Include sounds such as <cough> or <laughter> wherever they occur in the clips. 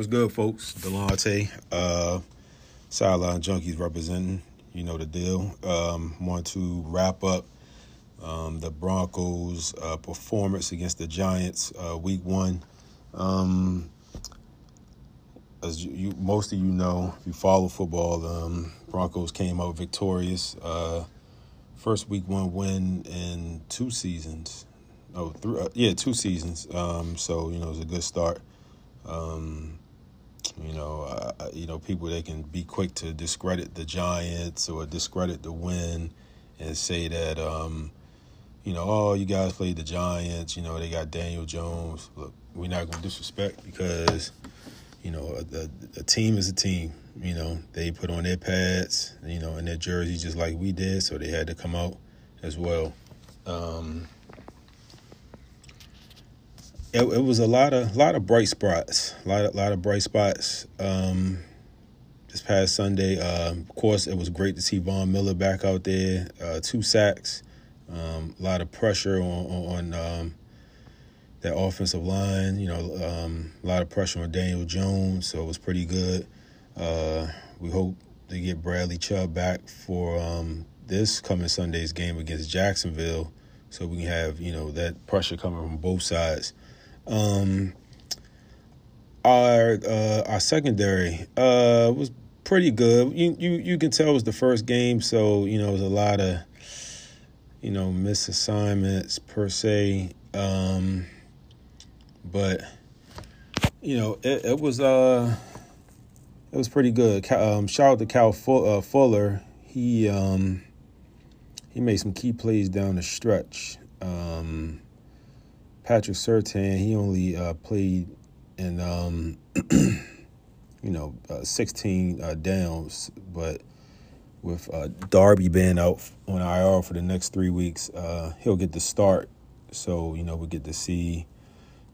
What's good, folks? Delonte, uh, Sideline Junkies representing. You know the deal. Um, want to wrap up um, the Broncos' uh, performance against the Giants, uh, Week One. Um, as you, you, most of you know, if you follow football, um, Broncos came out victorious. Uh, first Week One win in two seasons. Oh, three, uh, yeah, two seasons. Um, so you know, it was a good start. Um, you know, uh, you know, people they can be quick to discredit the Giants or discredit the win, and say that, um, you know, oh, you guys played the Giants. You know, they got Daniel Jones. Look, we're not going to disrespect because, you know, a, a, a, team is a team. You know, they put on their pads, you know, and their jerseys just like we did, so they had to come out as well. Um, it, it was a lot of lot of bright spots, a lot of lot of bright spots. Um, this past Sunday, uh, of course, it was great to see Von Miller back out there. Uh, two sacks, um, a lot of pressure on, on um, that offensive line. You know, um, a lot of pressure on Daniel Jones, so it was pretty good. Uh, we hope to get Bradley Chubb back for um, this coming Sunday's game against Jacksonville, so we can have you know that pressure coming from both sides. Um, our uh, our secondary uh, was pretty good. You you you can tell it was the first game, so you know it was a lot of you know misassignments per se. Um, but you know it, it was uh it was pretty good. Um, shout out to Kyle uh, Fuller. He um he made some key plays down the stretch. Um, Patrick Surtain, he only uh, played in, um, <clears throat> you know, uh, 16 uh, downs, but with uh, Darby being out on IR for the next three weeks, uh, he'll get the start. So, you know, we get to see,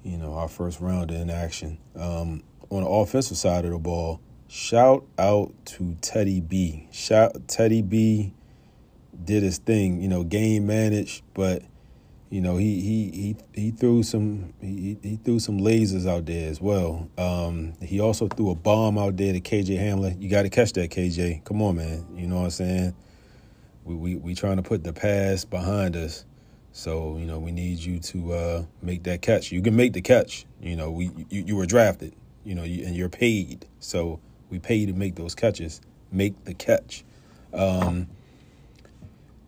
you know, our first round in action. Um, on the offensive side of the ball, shout out to Teddy B. Shout Teddy B did his thing, you know, game managed, but – you know, he he he he threw some he he threw some lasers out there as well. Um, he also threw a bomb out there to KJ Hamler. You got to catch that, KJ. Come on, man. You know what I'm saying? We we we trying to put the past behind us. So you know we need you to uh, make that catch. You can make the catch. You know we you, you were drafted. You know you, and you're paid. So we pay you to make those catches. Make the catch. Um,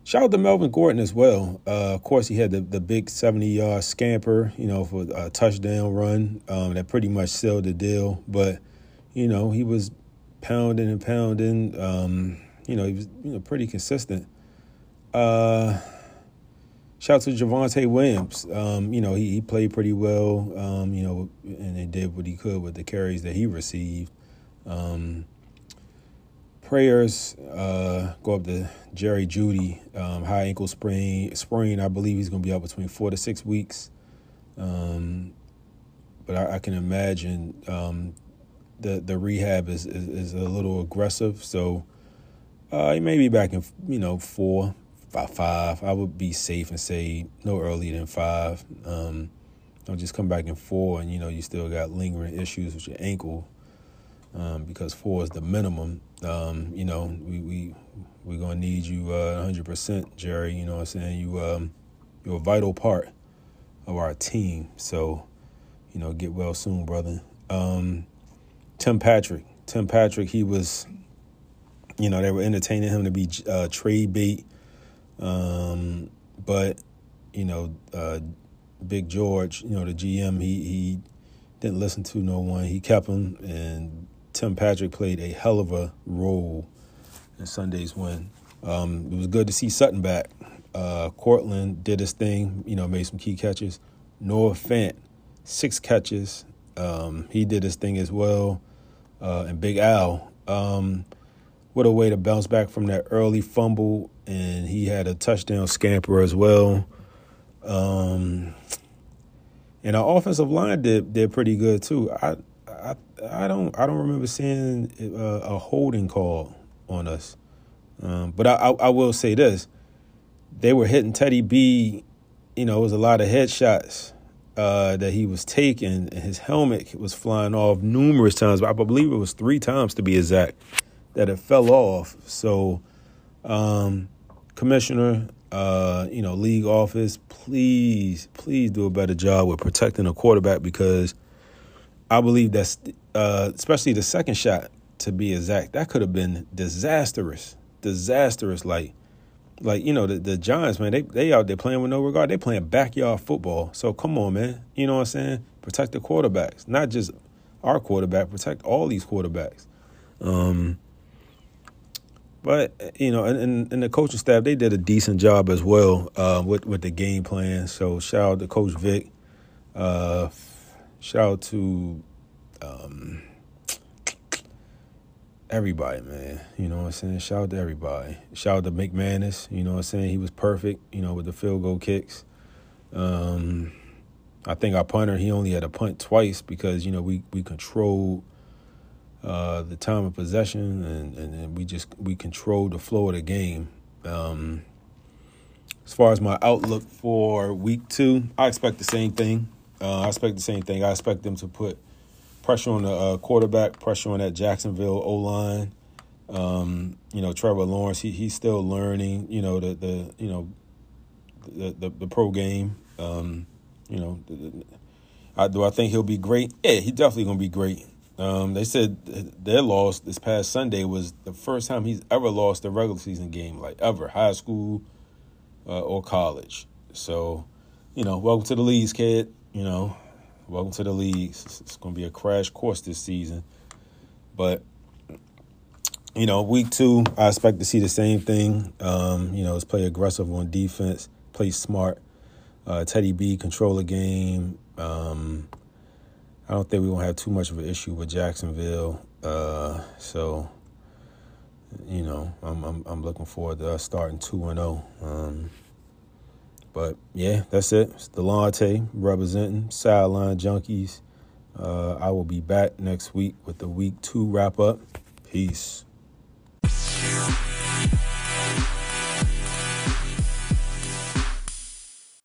Shout out to Melvin Gordon as well. Uh, of course, he had the, the big 70 yard scamper, you know, for a touchdown run um, that pretty much sealed the deal. But, you know, he was pounding and pounding. Um, you know, he was you know pretty consistent. Uh, shout out to Javonte Williams. Um, you know, he, he played pretty well, um, you know, and he did what he could with the carries that he received. Um, prayers uh, go up to Jerry Jeudy, um, high ankle sprain. Sprain, I believe he's going to be out between four to six weeks. Um, but I, I, can imagine um, the the rehab is, is, is a little aggressive, so uh, he may be back in you know four, five, five. I would be safe and say no earlier than five. Um, don't just come back in four, and you know you still got lingering issues with your ankle um, because four is the minimum. Um, you know, we we we're gonna need you uh, 100%, Jerry. You know what I'm saying? You um, you're a vital part of our team. So, you know, get well soon, brother. Um, Tim Patrick. Tim Patrick. He was, you know, they were entertaining him to be uh, trade bait, um, but you know, uh, Big George, you know, the GM, he he didn't listen to no one. He kept him and Tim Patrick played a hell of a role in Sunday's win. Um, it was good to see Sutton back. Uh, Courtland did his thing, you know, made some key catches. Noah Fant, six catches. Um, he did his thing as well. Uh, and Big Al, um, what a way to bounce back from that early fumble. And he had a touchdown scamper as well. Um, and our offensive line did did pretty good too. I I don't I don't remember seeing a, uh, a holding call on us. Um, but I, I, I will say this: they were hitting Teddy B. You know, it was a lot of headshots. uh, that he was taking, and his helmet was flying off numerous times. I believe it was three times to be exact that it fell off. So, um, commissioner, uh, you know, league office, please, please do a better job with protecting a quarterback because I believe that's uh, especially the second shot to be exact. That could have been disastrous, disastrous. Like like you know the, the Giants, man, they they out there playing with no regard. They playing backyard football. So come on, man. You know what I'm saying? Protect the quarterbacks, not just our quarterback. Protect all these quarterbacks. Um, but you know, and, and, and the coaching staff they did a decent job as well uh, with with the game plan. So shout out to Coach Vic. Uh, shout out to um, everybody, man. You know what I'm saying? Shout out to everybody. Shout out to McManus. You know what I'm saying? He was perfect, you know, with the field goal kicks. Um, I think our punter, he only had a punt twice because, you know, we, we controlled uh, the time of possession and, and, and, we just we controlled the flow of the game. Um, as far as my outlook for week two, I expect the same thing. Uh, I expect the same thing. I expect them to put pressure on the uh, quarterback, pressure on that Jacksonville O line. Um, you know, Trevor Lawrence, he he's still learning. You know the the you know the the, the pro game. Um, you know, I, do I think he'll be great? Yeah, he's definitely gonna be great. Um, they said their loss this past Sunday was the first time he's ever lost a regular season game, like ever, high school uh, or college. So, you know, welcome to the leagues, kid. You know, Welcome to the league. It's going to be a crash course this season. But, you know, week two, I expect to see the same thing. Um, you know, let's play aggressive on defense, play smart. Uh, Teddy B, control the game. Um, I don't think going to have too much of an issue with Jacksonville. Uh, so, you know, I'm, I'm, I'm looking forward to us starting 2 and 0. But yeah, that's it. It's Delonte representing Sideline Junkies. Uh, I will be back next week with the week two wrap up. Peace.